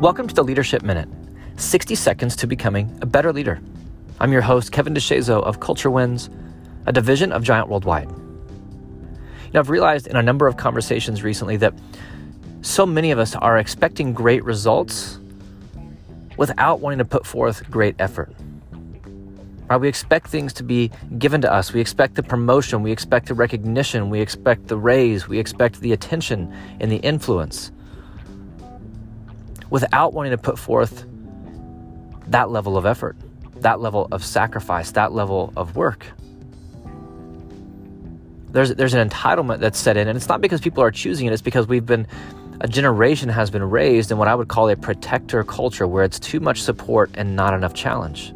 Welcome to the Leadership Minute 60 seconds to becoming a better leader. I'm your host, Kevin DeShazo of Culture Wins, a division of Giant Worldwide. Know, I've realized in a number of conversations recently that so many of us are expecting great results without wanting to put forth great effort. Right? We expect things to be given to us. We expect the promotion. We expect the recognition. We expect the raise. We expect the attention and the influence without wanting to put forth that level of effort, that level of sacrifice, that level of work. There's, there's an entitlement that's set in, and it's not because people are choosing it, it's because we've been, a generation has been raised in what I would call a protector culture where it's too much support and not enough challenge,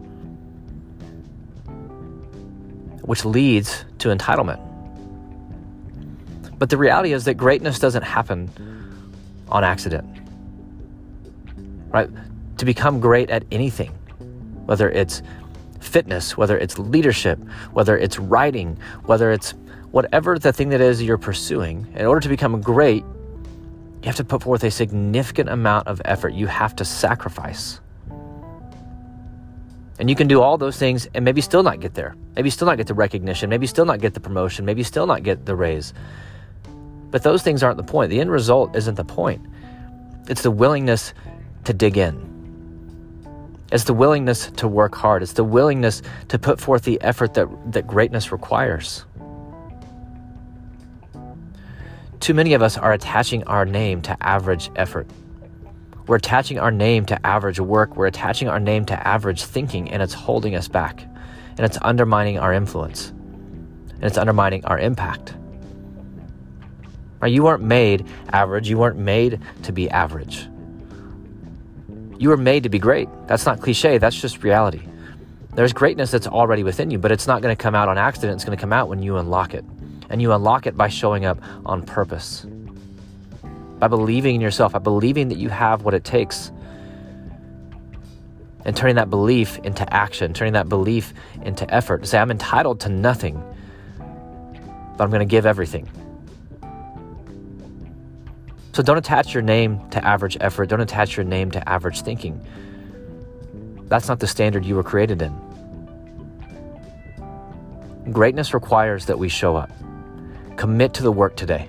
which leads to entitlement. But the reality is that greatness doesn't happen on accident right? To become great at anything, whether it's fitness, whether it's leadership, whether it's writing, whether it's whatever the thing that is you're pursuing, in order to become great, you have to put forth a significant amount of effort. You have to sacrifice. And you can do all those things and maybe still not get there. Maybe still not get the recognition. Maybe still not get the promotion. Maybe still not get the raise. But those things aren't the point. The end result isn't the point. It's the willingness to dig in. It's the willingness to work hard. It's the willingness to put forth the effort that, that greatness requires. Too many of us are attaching our name to average effort. We're attaching our name to average work. We're attaching our name to average thinking, and it's holding us back. And it's undermining our influence. And it's undermining our impact. You weren't made average. You weren't made to be average. You were made to be great. That's not cliche, that's just reality. There's greatness that's already within you, but it's not going to come out on accident. It's going to come out when you unlock it. And you unlock it by showing up on purpose, by believing in yourself, by believing that you have what it takes, and turning that belief into action, turning that belief into effort. Say, I'm entitled to nothing, but I'm going to give everything. So don't attach your name to average effort. Don't attach your name to average thinking. That's not the standard you were created in. Greatness requires that we show up. Commit to the work today.